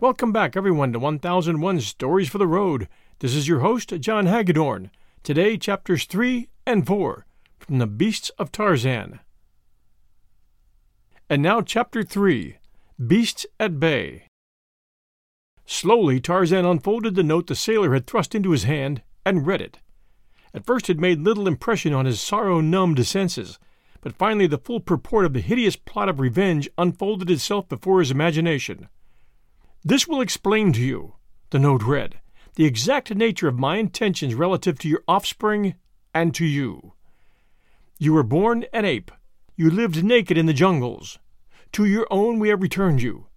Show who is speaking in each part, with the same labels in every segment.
Speaker 1: Welcome back, everyone, to 1001 Stories for the Road. This is your host, John Hagedorn. Today, chapters 3 and 4 from The Beasts of Tarzan. And now, chapter 3 Beasts at Bay. Slowly, Tarzan unfolded the note the sailor had thrust into his hand and read it. At first, it made little impression on his sorrow numbed senses, but finally, the full purport of the hideous plot of revenge unfolded itself before his imagination. This will explain to you, the note read, the exact nature of my intentions relative to your offspring and to you. You were born an ape. You lived naked in the jungles. To your own we have returned you,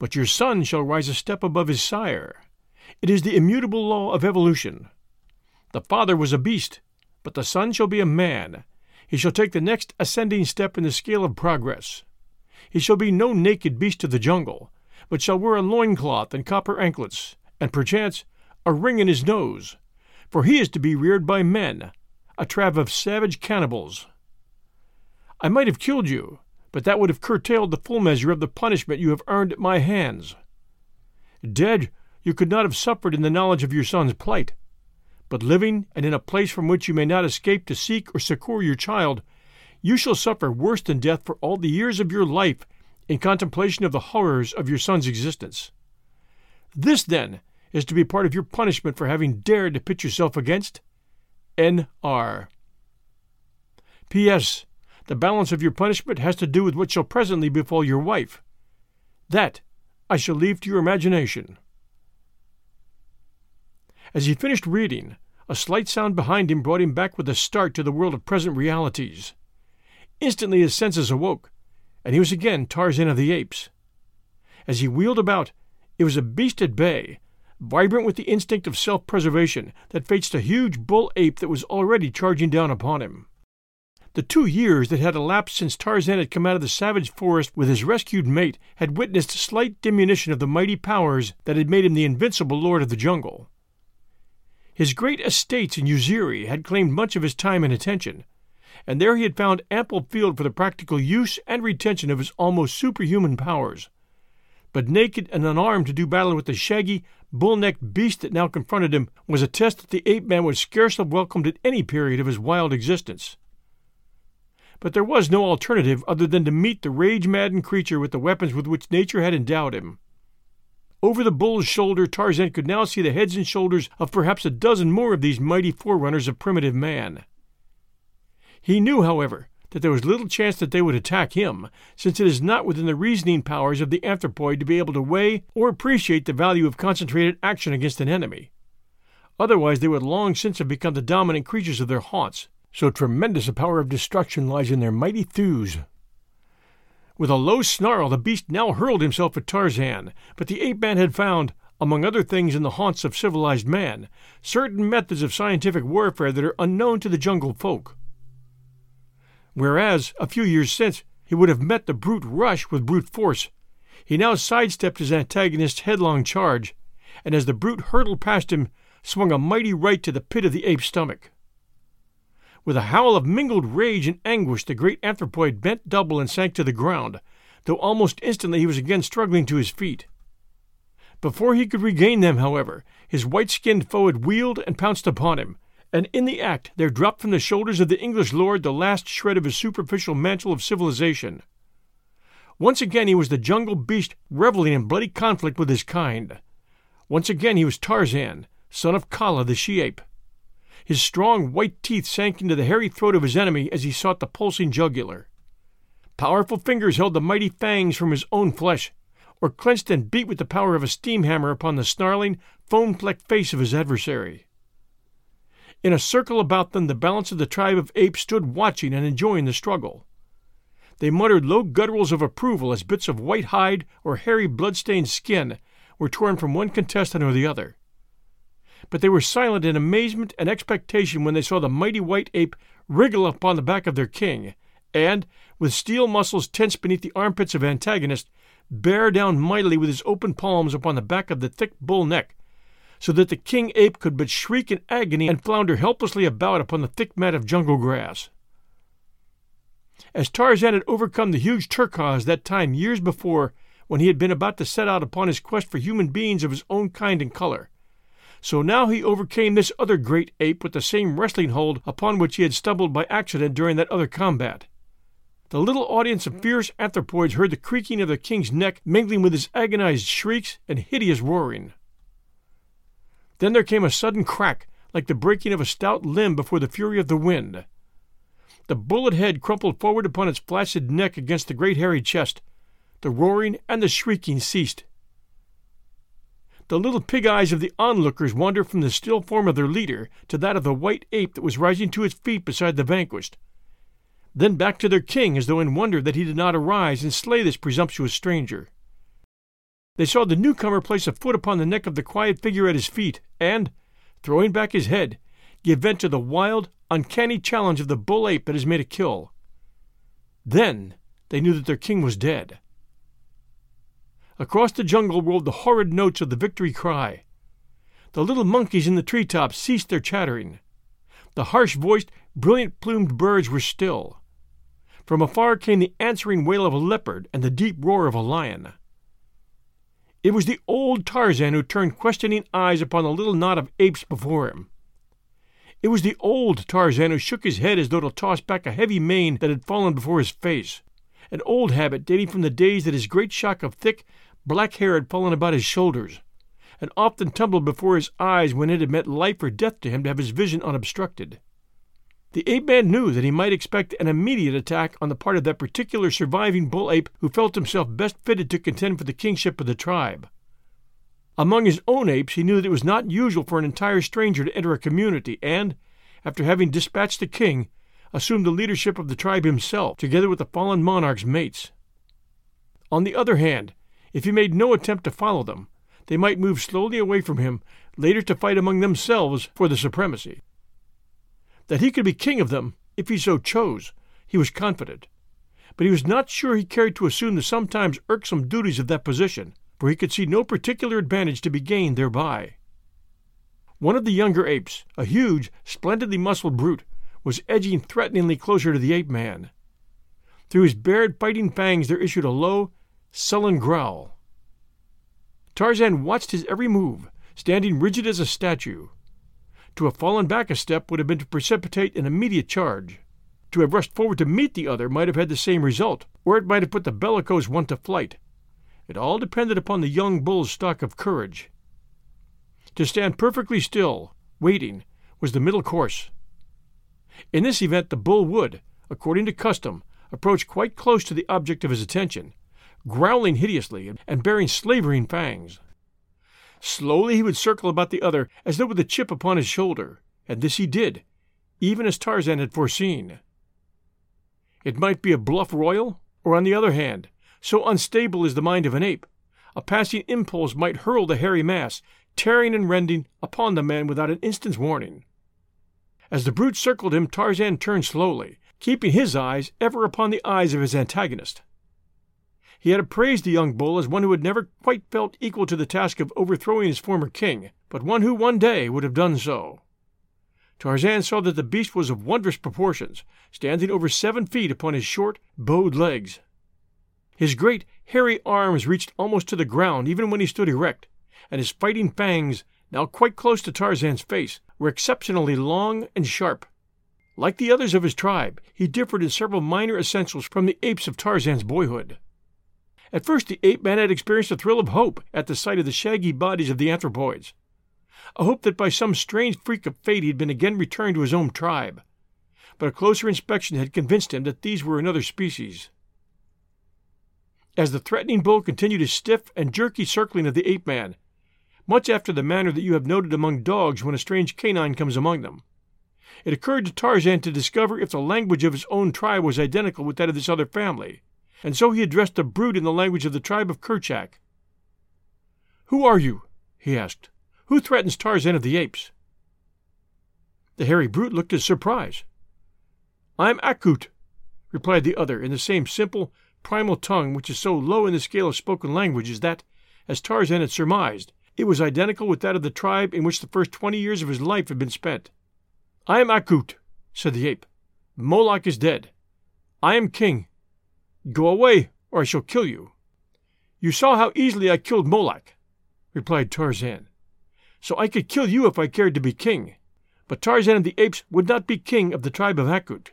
Speaker 1: but your son shall rise a step above his sire. It is the immutable law of evolution. The father was a beast, but the son shall be a man. He shall take the next ascending step in the scale of progress. He shall be no naked beast of the jungle, but shall wear a loincloth and copper anklets, and perchance a ring in his nose, for he is to be reared by men, a tribe of savage cannibals. I might have killed you, but that would have curtailed the full measure of the punishment you have earned at my hands. Dead, you could not have suffered in the knowledge of your son's plight, but living and in a place from which you may not escape to seek or succor your child, you shall suffer worse than death for all the years of your life in contemplation of the horrors of your son's existence. This, then, is to be part of your punishment for having dared to pit yourself against N.R. P.S. The balance of your punishment has to do with what shall presently befall your wife. That I shall leave to your imagination. As he finished reading, a slight sound behind him brought him back with a start to the world of present realities. Instantly his senses awoke, and he was again Tarzan of the Apes. As he wheeled about, it was a beast at bay, vibrant with the instinct of self preservation, that faced a huge bull ape that was already charging down upon him. The two years that had elapsed since Tarzan had come out of the savage forest with his rescued mate had witnessed slight diminution of the mighty powers that had made him the invincible lord of the jungle. His great estates in Uziri had claimed much of his time and attention, and there he had found ample field for the practical use and retention of his almost superhuman powers. But naked and unarmed to do battle with the shaggy, bull necked beast that now confronted him was a test that the ape man would scarce have welcomed at any period of his wild existence. But there was no alternative other than to meet the rage maddened creature with the weapons with which nature had endowed him. Over the bull's shoulder, Tarzan could now see the heads and shoulders of perhaps a dozen more of these mighty forerunners of primitive man. He knew, however, that there was little chance that they would attack him, since it is not within the reasoning powers of the anthropoid to be able to weigh or appreciate the value of concentrated action against an enemy. Otherwise, they would long since have become the dominant creatures of their haunts, so tremendous a power of destruction lies in their mighty thews. With a low snarl, the beast now hurled himself at Tarzan, but the ape man had found, among other things in the haunts of civilized man, certain methods of scientific warfare that are unknown to the jungle folk whereas a few years since he would have met the brute rush with brute force. He now sidestepped his antagonist's headlong charge, and as the brute hurtled past him, swung a mighty right to the pit of the ape's stomach. With a howl of mingled rage and anguish, the great anthropoid bent double and sank to the ground, though almost instantly he was again struggling to his feet. Before he could regain them, however, his white skinned foe had wheeled and pounced upon him, and in the act there dropped from the shoulders of the English lord the last shred of his superficial mantle of civilization. Once again he was the jungle beast reveling in bloody conflict with his kind. Once again he was Tarzan, son of Kala the she ape. His strong white teeth sank into the hairy throat of his enemy as he sought the pulsing jugular. Powerful fingers held the mighty fangs from his own flesh, or clenched and beat with the power of a steam hammer upon the snarling, foam flecked face of his adversary. In a circle about them, the balance of the tribe of apes stood watching and enjoying the struggle. They muttered low gutturals of approval as bits of white hide or hairy blood-stained skin were torn from one contestant or the other. But they were silent in amazement and expectation when they saw the mighty white ape wriggle upon the back of their king, and, with steel muscles tense beneath the armpits of antagonist, bear down mightily with his open palms upon the back of the thick bull neck, so that the king ape could but shriek in agony and flounder helplessly about upon the thick mat of jungle grass. As Tarzan had overcome the huge Terkoz that time years before when he had been about to set out upon his quest for human beings of his own kind and color, so now he overcame this other great ape with the same wrestling hold upon which he had stumbled by accident during that other combat. The little audience of fierce anthropoids heard the creaking of the king's neck mingling with his agonized shrieks and hideous roaring. Then there came a sudden crack, like the breaking of a stout limb before the fury of the wind. The bullet head crumpled forward upon its flaccid neck against the great hairy chest. The roaring and the shrieking ceased. The little pig eyes of the onlookers wandered from the still form of their leader to that of the white ape that was rising to its feet beside the vanquished, then back to their king as though in wonder that he did not arise and slay this presumptuous stranger. They saw the newcomer place a foot upon the neck of the quiet figure at his feet, and, throwing back his head, give vent to the wild, uncanny challenge of the bull ape that has made a kill. Then they knew that their king was dead. Across the jungle rolled the horrid notes of the victory cry. The little monkeys in the tree tops ceased their chattering. The harsh voiced, brilliant plumed birds were still. From afar came the answering wail of a leopard and the deep roar of a lion. It was the old Tarzan who turned questioning eyes upon the little knot of apes before him. It was the old Tarzan who shook his head as though to toss back a heavy mane that had fallen before his face, an old habit dating from the days that his great shock of thick, black hair had fallen about his shoulders, and often tumbled before his eyes when it had meant life or death to him to have his vision unobstructed. The ape man knew that he might expect an immediate attack on the part of that particular surviving bull ape who felt himself best fitted to contend for the kingship of the tribe. Among his own apes, he knew that it was not usual for an entire stranger to enter a community, and, after having dispatched the king, assume the leadership of the tribe himself, together with the fallen monarch's mates. On the other hand, if he made no attempt to follow them, they might move slowly away from him, later to fight among themselves for the supremacy. That he could be king of them, if he so chose, he was confident. But he was not sure he cared to assume the sometimes irksome duties of that position, for he could see no particular advantage to be gained thereby. One of the younger apes, a huge, splendidly muscled brute, was edging threateningly closer to the ape man. Through his bared fighting fangs there issued a low, sullen growl. Tarzan watched his every move, standing rigid as a statue. To have fallen back a step would have been to precipitate an immediate charge. To have rushed forward to meet the other might have had the same result, or it might have put the bellicose one to flight. It all depended upon the young bull's stock of courage. To stand perfectly still, waiting, was the middle course. In this event, the bull would, according to custom, approach quite close to the object of his attention, growling hideously and baring slavering fangs. Slowly he would circle about the other as though with a chip upon his shoulder, and this he did, even as Tarzan had foreseen. It might be a bluff royal, or on the other hand, so unstable is the mind of an ape, a passing impulse might hurl the hairy mass, tearing and rending, upon the man without an instant's warning. As the brute circled him, Tarzan turned slowly, keeping his eyes ever upon the eyes of his antagonist. He had appraised the young bull as one who had never quite felt equal to the task of overthrowing his former king, but one who one day would have done so. Tarzan saw that the beast was of wondrous proportions, standing over seven feet upon his short, bowed legs. His great, hairy arms reached almost to the ground even when he stood erect, and his fighting fangs, now quite close to Tarzan's face, were exceptionally long and sharp. Like the others of his tribe, he differed in several minor essentials from the apes of Tarzan's boyhood. At first, the ape man had experienced a thrill of hope at the sight of the shaggy bodies of the anthropoids, a hope that by some strange freak of fate he had been again returned to his own tribe. But a closer inspection had convinced him that these were another species. As the threatening bull continued his stiff and jerky circling of the ape man, much after the manner that you have noted among dogs when a strange canine comes among them, it occurred to Tarzan to discover if the language of his own tribe was identical with that of this other family, and so he addressed the brute in the language of the tribe of Kerchak. Who are you? he asked. Who threatens Tarzan of the Apes? The hairy brute looked his surprise. I'm Akut, replied the other in the same simple, primal tongue which is so low in the scale of spoken languages that, as Tarzan had surmised, it was identical with that of the tribe in which the first twenty years of his life had been spent. I am Akut, said the ape. Molak is dead. I am king. Go away, or I shall kill you. You saw how easily I killed Molak, replied Tarzan so I could kill you if I cared to be king. But Tarzan of the Apes would not be king of the tribe of Akut.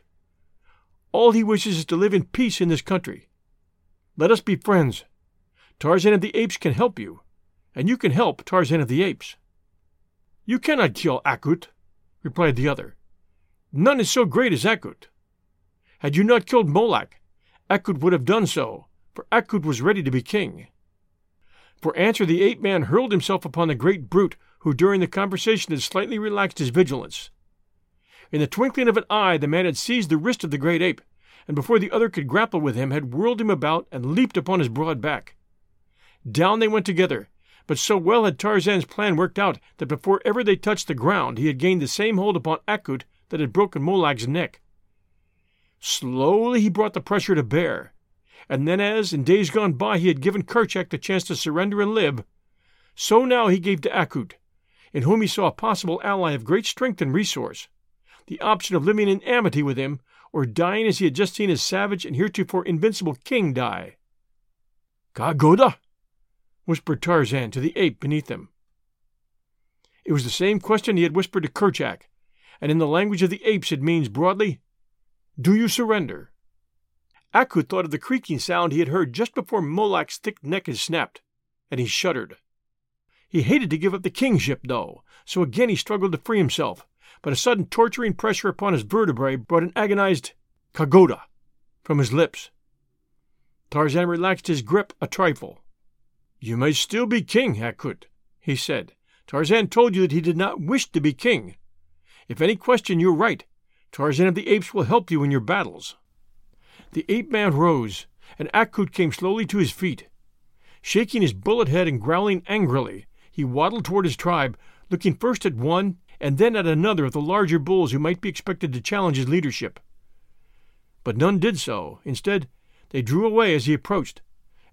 Speaker 1: All he wishes is to live in peace in this country. Let us be friends. Tarzan of the Apes can help you, and you can help Tarzan of the Apes. You cannot kill Akut, replied the other. None is so great as Akut. Had you not killed Molak, Akut would have done so, for Akut was ready to be king. For answer, the ape man hurled himself upon the great brute who during the conversation had slightly relaxed his vigilance. In the twinkling of an eye, the man had seized the wrist of the great ape, and before the other could grapple with him, had whirled him about and leaped upon his broad back. Down they went together, but so well had Tarzan's plan worked out that before ever they touched the ground, he had gained the same hold upon Akut that had broken Molak's neck. Slowly he brought the pressure to bear, and then, as in days gone by he had given Kerchak the chance to surrender and live, so now he gave to Akut, in whom he saw a possible ally of great strength and resource, the option of living in amity with him or dying as he had just seen his savage and heretofore invincible king die. Kagoda? whispered Tarzan to the ape beneath him. It was the same question he had whispered to Kerchak, and in the language of the apes it means broadly, Do you surrender? Akut thought of the creaking sound he had heard just before Molak's thick neck had snapped, and he shuddered. He hated to give up the kingship, though, so again he struggled to free himself, but a sudden torturing pressure upon his vertebrae brought an agonized Kagoda from his lips. Tarzan relaxed his grip a trifle. You may still be king, Akut, he said. Tarzan told you that he did not wish to be king. If any question your right. Tarzan of the Apes will help you in your battles. The ape man rose, and Akut came slowly to his feet. Shaking his bullet head and growling angrily, he waddled toward his tribe, looking first at one and then at another of the larger bulls who might be expected to challenge his leadership. But none did so. Instead, they drew away as he approached,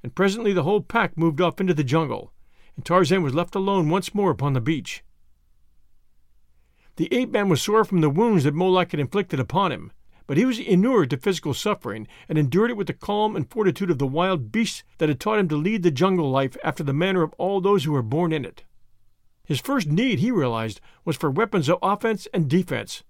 Speaker 1: and presently the whole pack moved off into the jungle, and Tarzan was left alone once more upon the beach. The ape man was sore from the wounds that Molak had inflicted upon him, but he was inured to physical suffering and endured it with the calm and fortitude of the wild beast that had taught him to lead the jungle life after the manner of all those who were born in it. His first need, he realized, was for weapons of offense and defense,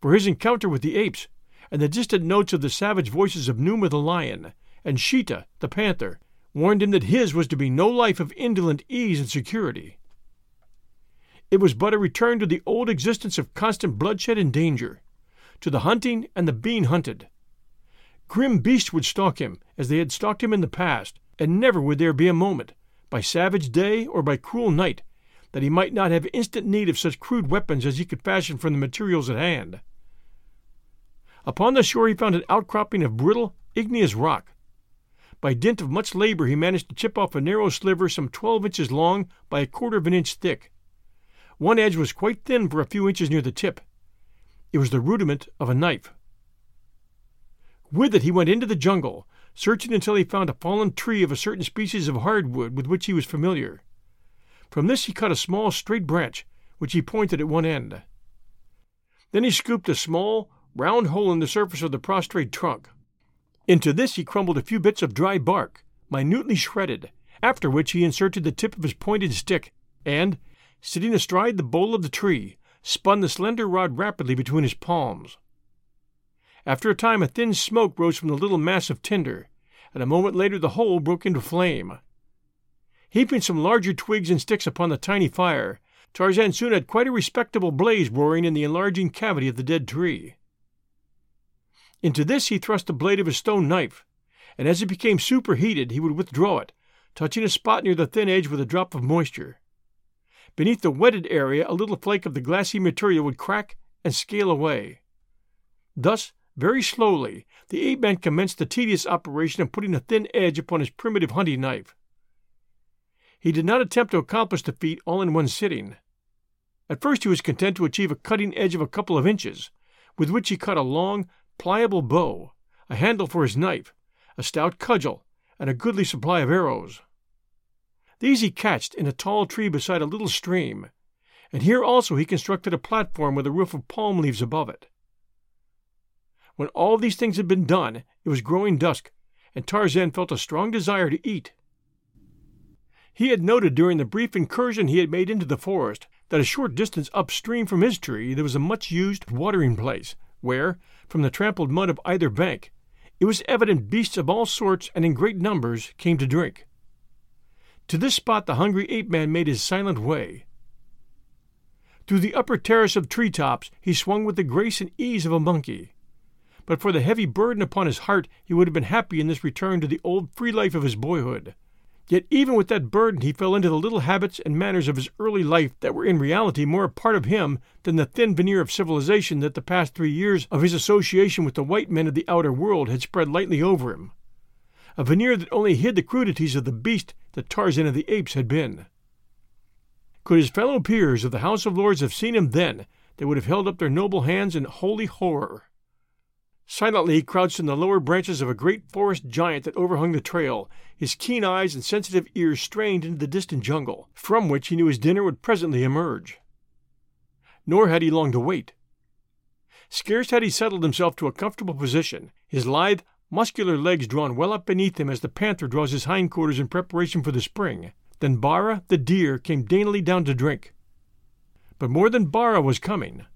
Speaker 1: for his encounter with the apes, and the distant notes of the savage voices of Numa the lion and Sheeta the panther warned him that his was to be no life of indolent ease and security. It was but a return to the old existence of constant bloodshed and danger, to the hunting and the being hunted. Grim beasts would stalk him, as they had stalked him in the past, and never would there be a moment, by savage day or by cruel night, that he might not have instant need of such crude weapons as he could fashion from the materials at hand. Upon the shore he found an outcropping of brittle, igneous rock. By dint of much labor he managed to chip off a narrow sliver some twelve inches long by a quarter of an inch thick. One edge was quite thin for a few inches near the tip, it was the rudiment of a knife. With it he went into the jungle, searching until he found a fallen tree of a certain species of hardwood with which he was familiar. From this he cut a small straight branch, which he pointed at one end. Then he scooped a small, round hole in the surface of the prostrate trunk. Into this he crumbled a few bits of dry bark, minutely shredded, after which he inserted the tip of his pointed stick and, sitting astride the bole of the tree, spun the slender rod rapidly between his palms. After a time, a thin smoke rose from the little mass of tinder, and a moment later the whole broke into flame. Heaping some larger twigs and sticks upon the tiny fire, Tarzan soon had quite a respectable blaze roaring in the enlarging cavity of the dead tree. Into this he thrust the blade of his stone knife, and as it became superheated he would withdraw it, touching a spot near the thin edge with a drop of moisture. Beneath the wetted area, a little flake of the glassy material would crack and scale away. Thus, very slowly, the ape man commenced the tedious operation of putting a thin edge upon his primitive hunting knife. He did not attempt to accomplish the feat all in one sitting. At first he was content to achieve a cutting edge of a couple of inches, with which he cut a long, pliable bow, a handle for his knife, a stout cudgel, and a goodly supply of arrows. These he cached in a tall tree beside a little stream, and here also he constructed a platform with a roof of palm leaves above it. When all these things had been done, it was growing dusk, and Tarzan felt a strong desire to eat. He had noted during the brief incursion he had made into the forest that a short distance upstream from his tree there was a much used watering place, where, from the trampled mud of either bank, it was evident beasts of all sorts and in great numbers came to drink. To this spot the hungry ape man made his silent way. Through the upper terrace of tree tops he swung with the grace and ease of a monkey. But for the heavy burden upon his heart he would have been happy in this return to the old free life of his boyhood. Yet even with that burden he fell into the little habits and manners of his early life that were in reality more a part of him than the thin veneer of civilization that the past three years of his association with the white men of the outer world had spread lightly over him. A veneer that only hid the crudities of the beast that Tarzan of the Apes had been. Could his fellow peers of the House of Lords have seen him then, they would have held up their noble hands in holy horror. Silently he crouched in the lower branches of a great forest giant that overhung the trail, his keen eyes and sensitive ears strained into the distant jungle, from which he knew his dinner would presently emerge. Nor had he long to wait. Scarce had he settled himself to a comfortable position, his lithe, muscular legs drawn well up beneath him as the panther draws his hindquarters in preparation for the spring, Then Bara, the deer, came daintily down to drink. But more than Bara was coming.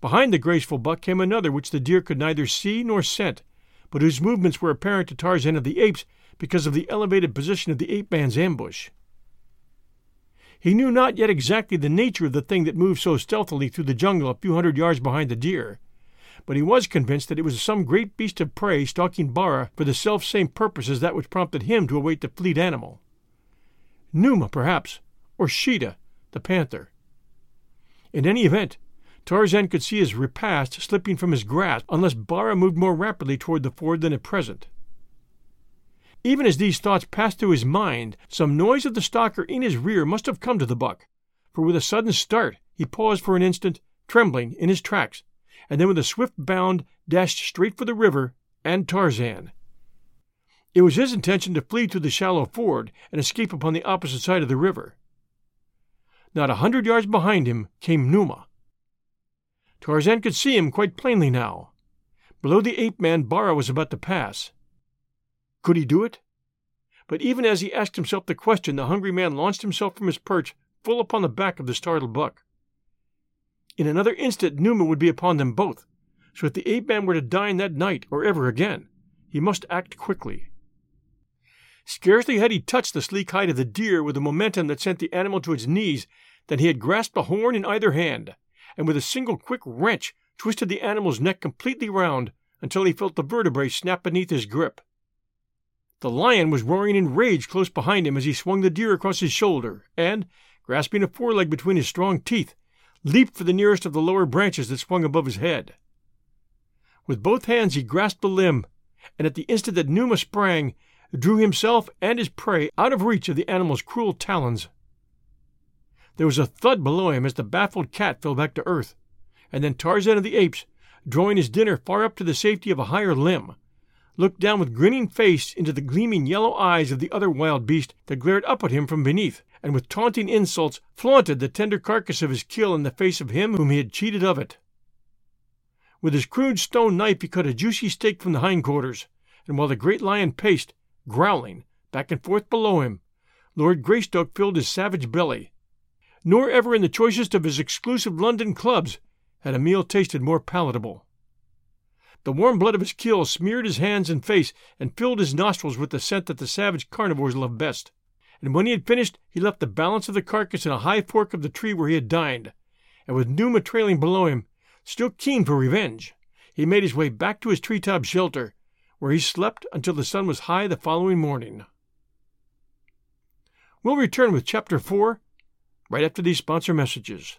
Speaker 1: Behind the graceful buck came another which the deer could neither see nor scent, but whose movements were apparent to Tarzan of the Apes because of the elevated position of the ape man's ambush. He knew not yet exactly the nature of the thing that moved so stealthily through the jungle a few hundred yards behind the deer, but he was convinced that it was some great beast of prey stalking Bara for the self same purpose as that which prompted him to await the fleet animal. Numa, perhaps, or Sheeta, the panther. In any event, Tarzan could see his repast slipping from his grasp unless Bara moved more rapidly toward the ford than at present. Even as these thoughts passed through his mind, some noise of the stalker in his rear must have come to the buck, for with a sudden start he paused for an instant, trembling in his tracks, and then with a swift bound dashed straight for the river and Tarzan. It was his intention to flee through the shallow ford and escape upon the opposite side of the river. Not a hundred yards behind him came Numa. Tarzan could see him quite plainly now. Below the ape man Bara was about to pass. Could he do it? But even as he asked himself the question, the hungry man launched himself from his perch full upon the back of the startled buck. In another instant Numa would be upon them both, so if the ape man were to dine that night or ever again, he must act quickly. Scarcely had he touched the sleek hide of the deer with a momentum that sent the animal to its knees than he had grasped a horn in either hand and with a single quick wrench twisted the animal's neck completely round until he felt the vertebrae snap beneath his grip. The lion was roaring in rage close behind him as he swung the deer across his shoulder, and, grasping a foreleg between his strong teeth, leaped for the nearest of the lower branches that swung above his head. With both hands he grasped the limb, and at the instant that Numa sprang, drew himself and his prey out of reach of the animal's cruel talons. There was a thud below him as the baffled cat fell back to earth, and then Tarzan of the Apes, drawing his dinner far up to the safety of a higher limb, looked down with grinning face into the gleaming yellow eyes of the other wild beast that glared up at him from beneath, and with taunting insults flaunted the tender carcass of his kill in the face of him whom he had cheated of it. With his crude stone knife, he cut a juicy steak from the hindquarters, and while the great lion paced, growling, back and forth below him, Lord Greystoke filled his savage belly. Nor ever in the choicest of his exclusive London clubs had a meal tasted more palatable. The warm blood of his kill smeared his hands and face and filled his nostrils with the scent that the savage carnivores love best. And when he had finished, he left the balance of the carcass in a high fork of the tree where he had dined, and with Numa trailing below him, Still keen for revenge, he made his way back to his treetop shelter, where he slept until the sun was high the following morning. We'll return with Chapter 4 right after these sponsor messages.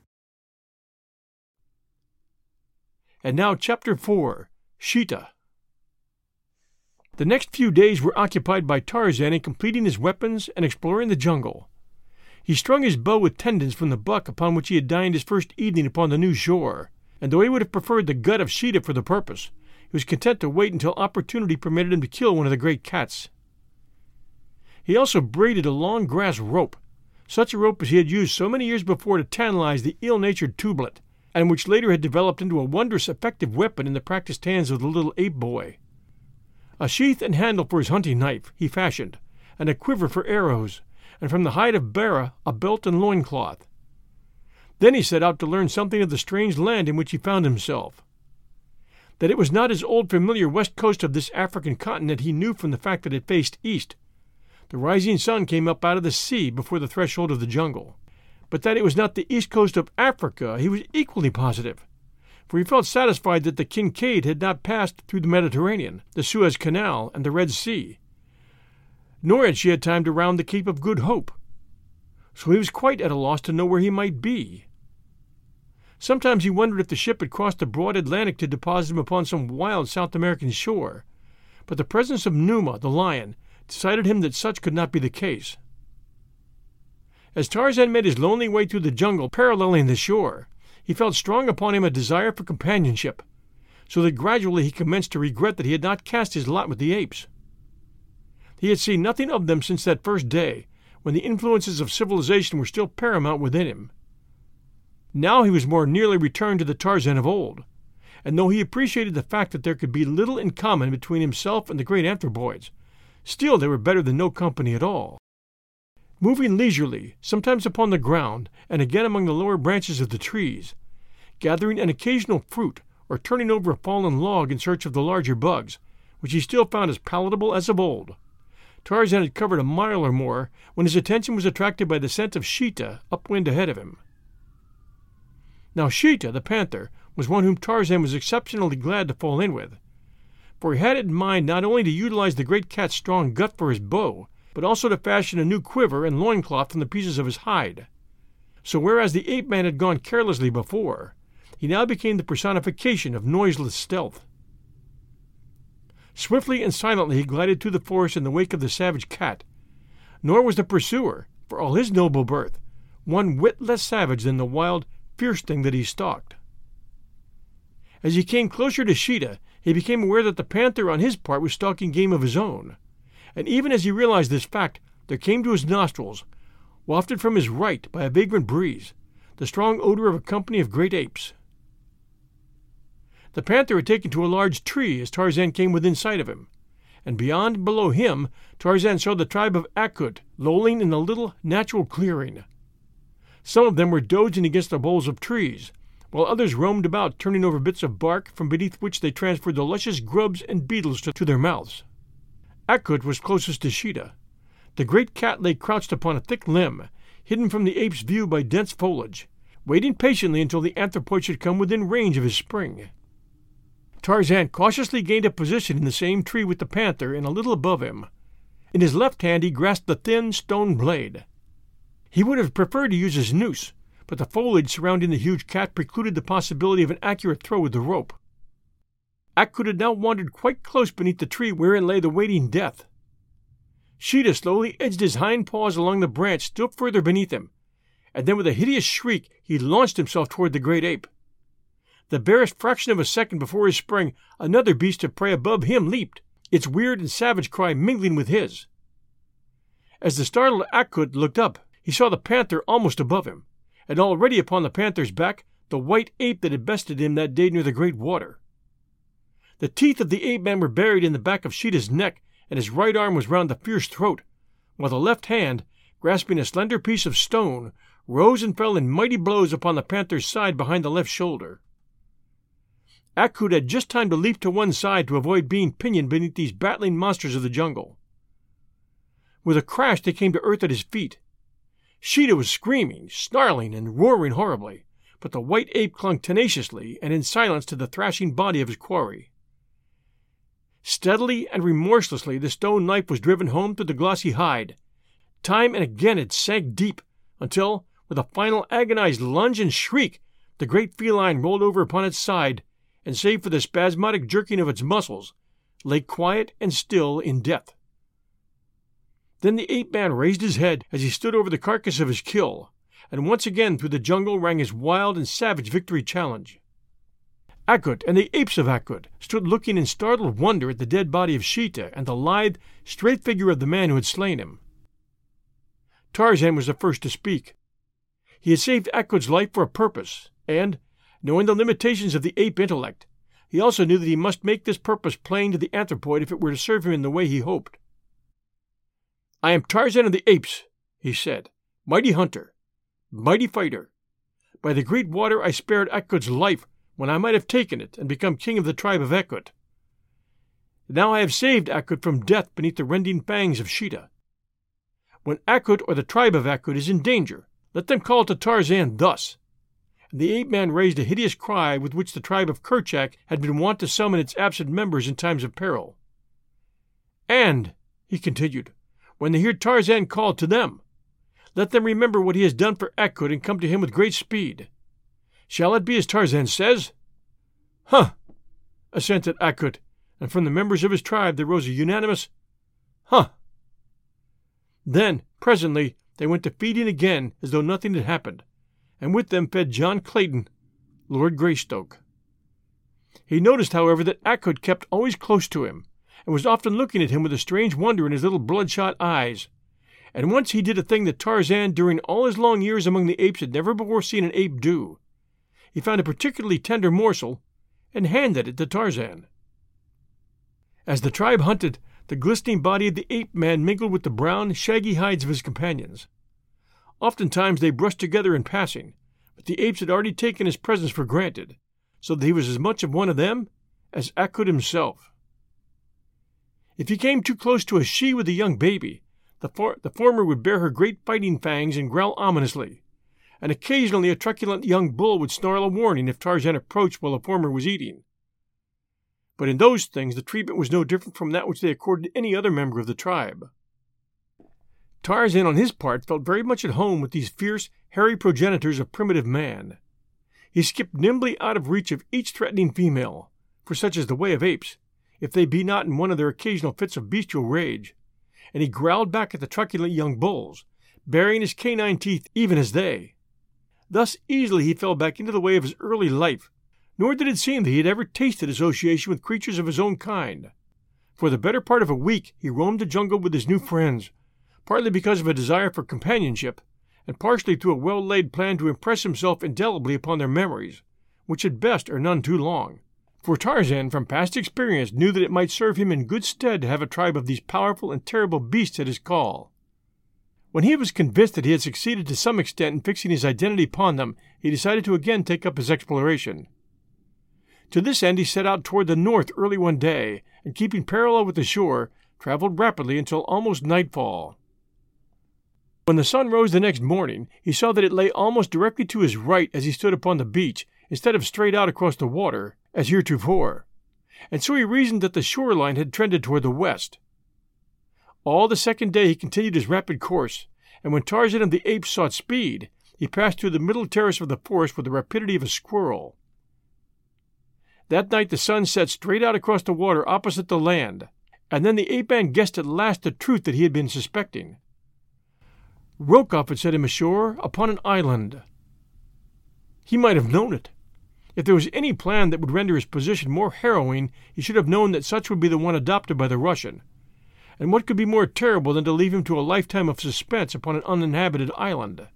Speaker 1: And now, Chapter 4 Sheeta. The next few days were occupied by Tarzan in completing his weapons and exploring the jungle. He strung his bow with tendons from the buck upon which he had dined his first evening upon the new shore, and though he would have preferred the gut of Sheeta for the purpose, he was content to wait until opportunity permitted him to kill one of the great cats. He also braided a long grass rope, such a rope as he had used so many years before to tantalize the ill natured Tublat, and which later had developed into a wondrous effective weapon in the practiced hands of the little ape boy. A sheath and handle for his hunting knife he fashioned, and a quiver for arrows, and from the hide of Bara a belt and loincloth. Then he set out to learn something of the strange land in which he found himself. That it was not his old familiar west coast of this African continent he knew from the fact that it faced east. The rising sun came up out of the sea before the threshold of the jungle but that it was not the east coast of Africa he was equally positive, for he felt satisfied that the Kincaid had not passed through the Mediterranean, the Suez Canal, and the Red Sea, nor had she had time to round the Cape of Good Hope. So he was quite at a loss to know where he might be. Sometimes he wondered if the ship had crossed the broad Atlantic to deposit him upon some wild South American shore, but the presence of Numa, the lion, decided him that such could not be the case. As Tarzan made his lonely way through the jungle paralleling the shore, he felt strong upon him a desire for companionship, so that gradually he commenced to regret that he had not cast his lot with the apes. He had seen nothing of them since that first day, when the influences of civilization were still paramount within him. Now he was more nearly returned to the Tarzan of old, and though he appreciated the fact that there could be little in common between himself and the great anthropoids, still they were better than no company at all moving leisurely, sometimes upon the ground and again among the lower branches of the trees, gathering an occasional fruit or turning over a fallen log in search of the larger bugs, which he still found as palatable as of old. Tarzan had covered a mile or more when his attention was attracted by the scent of Sheeta upwind ahead of him. Now Sheeta, the panther, was one whom Tarzan was exceptionally glad to fall in with, for he had it in mind not only to utilize the great cat's strong gut for his bow, but also to fashion a new quiver and loincloth from the pieces of his hide. So whereas the ape man had gone carelessly before, he now became the personification of noiseless stealth. Swiftly and silently he glided through the forest in the wake of the savage cat, nor was the pursuer, for all his noble birth, one whit less savage than the wild, fierce thing that he stalked. As he came closer to Sheeta, he became aware that the panther on his part was stalking game of his own and even as he realized this fact, there came to his nostrils, wafted from his right by a vagrant breeze, the strong odor of a company of great apes. The panther had taken to a large tree as Tarzan came within sight of him, and beyond and below him Tarzan saw the tribe of Akut lolling in a little natural clearing. Some of them were dozing against the boles of trees, while others roamed about turning over bits of bark from beneath which they transferred the luscious grubs and beetles to, to their mouths. Akut was closest to Sheeta. The great cat lay crouched upon a thick limb, hidden from the ape's view by dense foliage, waiting patiently until the anthropoid should come within range of his spring. Tarzan cautiously gained a position in the same tree with the panther and a little above him. In his left hand he grasped the thin stone blade. He would have preferred to use his noose, but the foliage surrounding the huge cat precluded the possibility of an accurate throw with the rope. Akut had now wandered quite close beneath the tree wherein lay the waiting death. Sheeta slowly edged his hind paws along the branch still further beneath him, and then with a hideous shriek he launched himself toward the great ape. The barest fraction of a second before his spring, another beast of prey above him leaped, its weird and savage cry mingling with his. As the startled Akut looked up, he saw the panther almost above him, and already upon the panther's back the white ape that had bested him that day near the great water. The teeth of the ape man were buried in the back of Sheeta's neck, and his right arm was round the fierce throat, while the left hand, grasping a slender piece of stone, rose and fell in mighty blows upon the panther's side behind the left shoulder. Akut had just time to leap to one side to avoid being pinioned beneath these battling monsters of the jungle. With a crash they came to earth at his feet. Sheeta was screaming, snarling, and roaring horribly, but the white ape clung tenaciously and in silence to the thrashing body of his quarry. Steadily and remorselessly the stone knife was driven home through the glossy hide. Time and again it sank deep, until, with a final agonized lunge and shriek, the great feline rolled over upon its side, and save for the spasmodic jerking of its muscles, lay quiet and still in death. Then the ape man raised his head as he stood over the carcass of his kill, and once again through the jungle rang his wild and savage victory challenge. Akut and the apes of Akut stood looking in startled wonder at the dead body of Sheeta and the lithe, straight figure of the man who had slain him. Tarzan was the first to speak. He had saved Akut's life for a purpose, and, knowing the limitations of the ape intellect, he also knew that he must make this purpose plain to the anthropoid if it were to serve him in the way he hoped. I am Tarzan of the Apes, he said, mighty hunter, mighty fighter. By the great water I spared Akut's life when I might have taken it and become king of the tribe of Akut. Now I have saved Akut from death beneath the rending fangs of Sheeta. When Akut or the tribe of Akut is in danger, let them call to Tarzan thus. And the ape man raised a hideous cry with which the tribe of Kerchak had been wont to summon its absent members in times of peril. And, he continued, when they hear Tarzan call to them. Let them remember what he has done for Akut and come to him with great speed. Shall it be as Tarzan says? Huh! assented Akut, and from the members of his tribe there rose a unanimous Huh! Then, presently, they went to feeding again as though nothing had happened, and with them fed John Clayton, Lord Greystoke. He noticed, however, that Akut kept always close to him, and was often looking at him with a strange wonder in his little bloodshot eyes. And once he did a thing that Tarzan, during all his long years among the apes, had never before seen an ape do. He found a particularly tender morsel and handed it to Tarzan. As the tribe hunted, the glistening body of the ape man mingled with the brown, shaggy hides of his companions. Oftentimes they brushed together in passing, but the apes had already taken his presence for granted, so that he was as much of one of them as Akut himself. If he came too close to a she with a young baby, the, for- the former would bare her great fighting fangs and growl ominously, and occasionally a truculent young bull would snarl a warning if Tarzan approached while the former was eating. But in those things the treatment was no different from that which they accorded any other member of the tribe. Tarzan, on his part, felt very much at home with these fierce, hairy progenitors of primitive man. He skipped nimbly out of reach of each threatening female, for such is the way of apes, if they be not in one of their occasional fits of bestial rage, and he growled back at the truculent young bulls, baring his canine teeth even as they. Thus easily he fell back into the way of his early life, nor did it seem that he had ever tasted association with creatures of his own kind. For the better part of a week he roamed the jungle with his new friends, partly because of a desire for companionship, and partially through a well laid plan to impress himself indelibly upon their memories, which at best are none too long for Tarzan, from past experience, knew that it might serve him in good stead to have a tribe of these powerful and terrible beasts at his call. When he was convinced that he had succeeded to some extent in fixing his identity upon them, he decided to again take up his exploration. To this end, he set out toward the north early one day, and keeping parallel with the shore, traveled rapidly until almost nightfall. When the sun rose the next morning, he saw that it lay almost directly to his right as he stood upon the beach, instead of straight out across the water, as heretofore, and so he reasoned that the shoreline had trended toward the west. All the second day he continued his rapid course, and when Tarzan of the Apes sought speed, he passed through the middle terrace of the forest with the rapidity of a squirrel. That night the sun set straight out across the water opposite the land, and then the ape man guessed at last the truth that he had been suspecting. Rokoff had set him ashore upon an island. He might have known it. If there was any plan that would render his position more harrowing, he should have known that such would be the one adopted by the Russian. And what could be more terrible than to leave him to a lifetime of suspense upon an uninhabited island?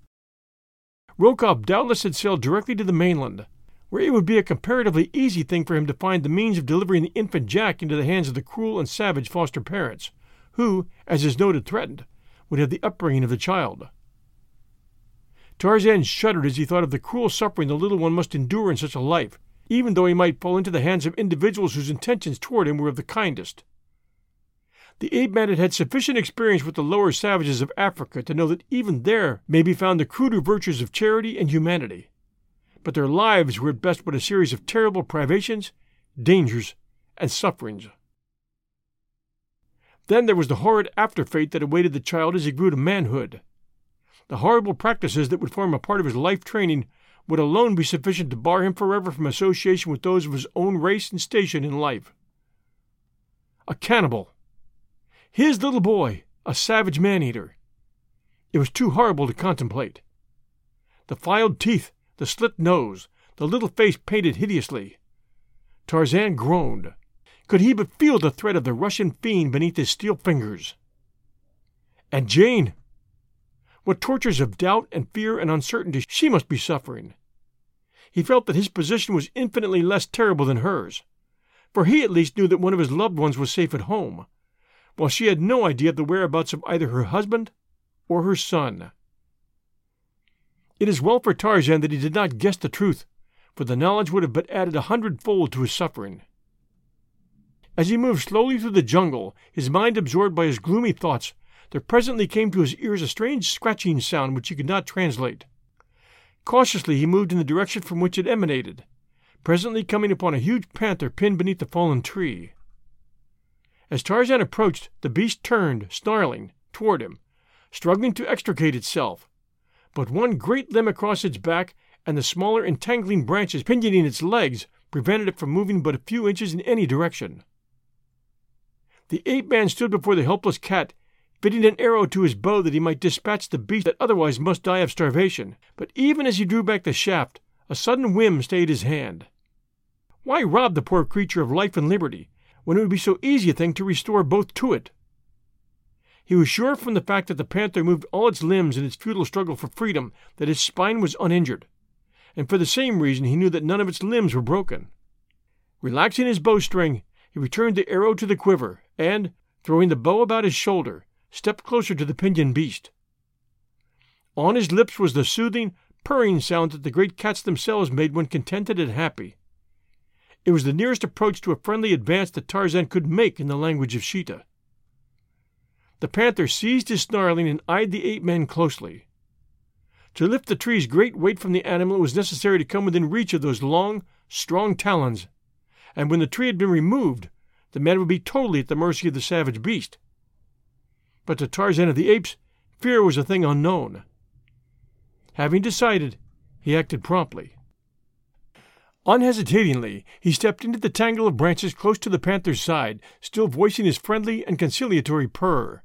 Speaker 1: Rokoff doubtless had sailed directly to the mainland, where it would be a comparatively easy thing for him to find the means of delivering the infant Jack into the hands of the cruel and savage foster parents, who, as his note had threatened, would have the upbringing of the child. Tarzan shuddered as he thought of the cruel suffering the little one must endure in such a life, even though he might fall into the hands of individuals whose intentions toward him were of the kindest. The ape man had had sufficient experience with the lower savages of Africa to know that even there may be found the cruder virtues of charity and humanity. But their lives were at best but a series of terrible privations, dangers, and sufferings. Then there was the horrid after fate that awaited the child as he grew to manhood. The horrible practices that would form a part of his life training would alone be sufficient to bar him forever from association with those of his own race and station in life. A cannibal! His little boy, a savage man eater! It was too horrible to contemplate. The filed teeth, the slit nose, the little face painted hideously. Tarzan groaned. Could he but feel the threat of the Russian fiend beneath his steel fingers! And Jane! What tortures of doubt and fear and uncertainty she must be suffering! He felt that his position was infinitely less terrible than hers, for he at least knew that one of his loved ones was safe at home, while she had no idea of the whereabouts of either her husband or her son. It is well for Tarzan that he did not guess the truth, for the knowledge would have but added a hundredfold to his suffering. As he moved slowly through the jungle, his mind absorbed by his gloomy thoughts, there presently came to his ears a strange scratching sound which he could not translate. Cautiously he moved in the direction from which it emanated, presently coming upon a huge panther pinned beneath a fallen tree. As Tarzan approached, the beast turned, snarling, toward him, struggling to extricate itself, but one great limb across its back and the smaller entangling branches pinioning its legs prevented it from moving but a few inches in any direction. The ape man stood before the helpless cat fitting an arrow to his bow that he might dispatch the beast that otherwise must die of starvation. But even as he drew back the shaft, a sudden whim stayed his hand. Why rob the poor creature of life and liberty, when it would be so easy a thing to restore both to it? He was sure from the fact that the panther moved all its limbs in its futile struggle for freedom that its spine was uninjured, and for the same reason he knew that none of its limbs were broken. Relaxing his bowstring, he returned the arrow to the quiver, and, throwing the bow about his shoulder, stepped closer to the pinioned beast. On his lips was the soothing, purring sound that the great cats themselves made when contented and happy. It was the nearest approach to a friendly advance that Tarzan could make in the language of Sheeta. The panther ceased his snarling and eyed the ape man closely. To lift the tree's great weight from the animal it was necessary to come within reach of those long, strong talons, and when the tree had been removed, the man would be totally at the mercy of the savage beast but to Tarzan of the Apes, fear was a thing unknown. Having decided, he acted promptly. Unhesitatingly, he stepped into the tangle of branches close to the panther's side, still voicing his friendly and conciliatory purr.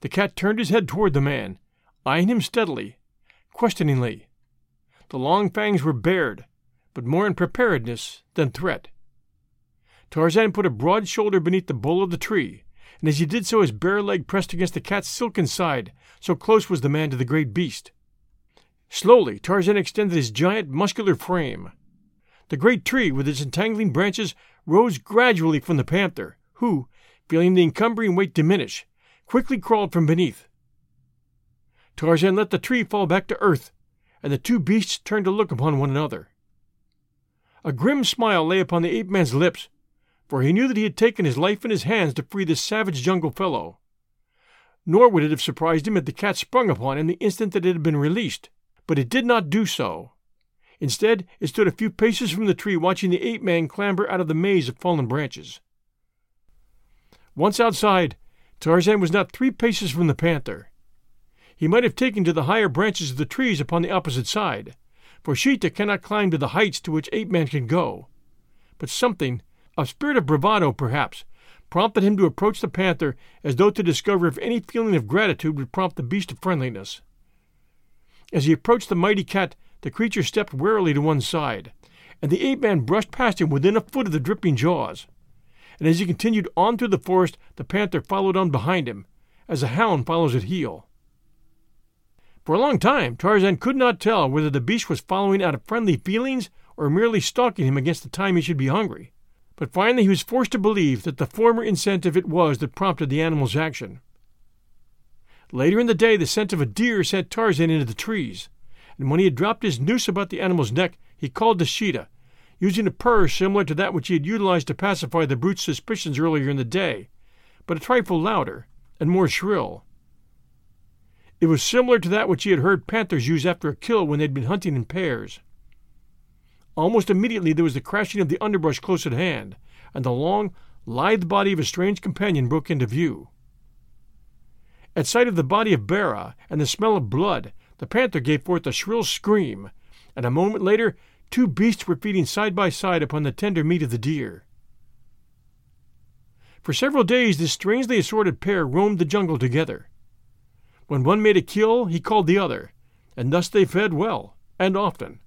Speaker 1: The cat turned his head toward the man, eyeing him steadily, questioningly. The long fangs were bared, but more in preparedness than threat. Tarzan put a broad shoulder beneath the bole of the tree, and as he did so his bare leg pressed against the cat's silken side, so close was the man to the great beast. Slowly Tarzan extended his giant muscular frame. The great tree, with its entangling branches, rose gradually from the panther, who, feeling the encumbering weight diminish, quickly crawled from beneath. Tarzan let the tree fall back to earth, and the two beasts turned to look upon one another. A grim smile lay upon the ape man's lips, for he knew that he had taken his life in his hands to free this savage jungle fellow. Nor would it have surprised him had the cat sprung upon him the instant that it had been released, but it did not do so. Instead, it stood a few paces from the tree watching the ape man clamber out of the maze of fallen branches. Once outside, Tarzan was not three paces from the panther. He might have taken to the higher branches of the trees upon the opposite side, for Sheeta cannot climb to the heights to which Ape Man can go. But something, a spirit of bravado perhaps, prompted him to approach the panther as though to discover if any feeling of gratitude would prompt the beast to friendliness. As he approached the mighty cat, the creature stepped warily to one side, and the ape man brushed past him within a foot of the dripping jaws. And as he continued on through the forest, the panther followed on behind him, as a hound follows at heel. For a long time, Tarzan could not tell whether the beast was following out of friendly feelings or merely stalking him against the time he should be hungry. But finally he was forced to believe that the former incentive it was that prompted the animal's action. Later in the day, the scent of a deer sent Tarzan into the trees, and when he had dropped his noose about the animal's neck, he called to Sheeta, using a purr similar to that which he had utilized to pacify the brute's suspicions earlier in the day, but a trifle louder and more shrill. It was similar to that which he had heard panthers use after a kill when they had been hunting in pairs. Almost immediately there was the crashing of the underbrush close at hand, and the long, lithe body of his strange companion broke into view. At sight of the body of Bara and the smell of blood, the panther gave forth a shrill scream, and a moment later two beasts were feeding side by side upon the tender meat of the deer. For several days this strangely assorted pair roamed the jungle together. When one made a kill, he called the other, and thus they fed well, and often.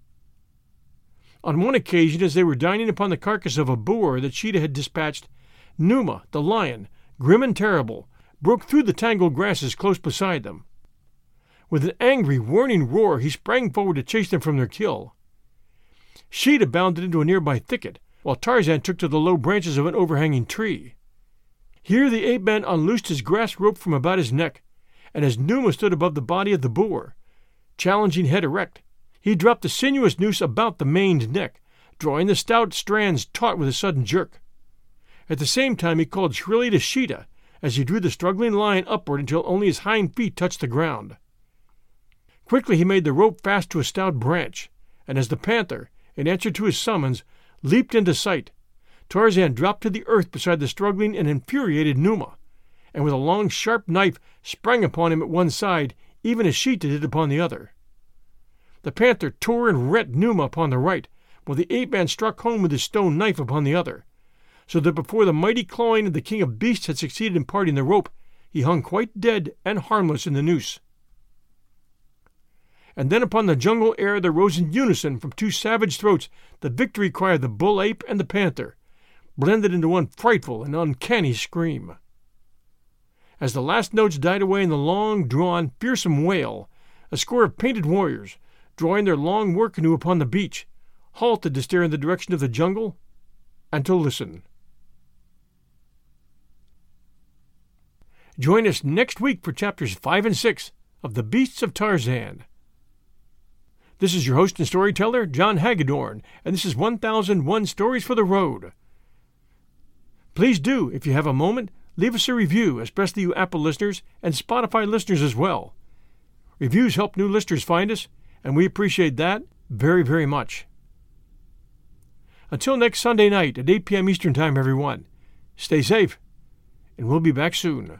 Speaker 1: On one occasion, as they were dining upon the carcass of a boar that Sheeta had dispatched, Numa, the lion, grim and terrible, broke through the tangled grasses close beside them. With an angry, warning roar, he sprang forward to chase them from their kill. Sheeta bounded into a nearby thicket, while Tarzan took to the low branches of an overhanging tree. Here the ape man unloosed his grass rope from about his neck and as Numa stood above the body of the boar, challenging head erect, he dropped the sinuous noose about the maned neck, drawing the stout strands taut with a sudden jerk. At the same time, he called shrilly to Sheeta as he drew the struggling lion upward until only his hind feet touched the ground. Quickly he made the rope fast to a stout branch, and as the panther, in answer to his summons, leaped into sight, Tarzan dropped to the earth beside the struggling and infuriated Numa, and with a long sharp knife sprang upon him at one side, even as Sheeta did upon the other. The panther tore and rent Numa upon the right, while the ape man struck home with his stone knife upon the other, so that before the mighty clawing of the king of beasts had succeeded in parting the rope, he hung quite dead and harmless in the noose. And then upon the jungle air there rose in unison from two savage throats the victory cry of the bull ape and the panther, blended into one frightful and uncanny scream. As the last notes died away in the long drawn, fearsome wail, a score of painted warriors, drawing their long war canoe upon the beach, halted to stare in the direction of the jungle and to listen. Join us next week for chapters 5 and 6 of The Beasts of Tarzan. This is your host and storyteller, John Hagedorn, and this is 1001 Stories for the Road. Please do, if you have a moment, leave us a review, especially you Apple listeners and Spotify listeners as well. Reviews help new listeners find us, and we appreciate that very, very much. Until next Sunday night at 8 p.m. Eastern Time, everyone, stay safe, and we'll be back soon.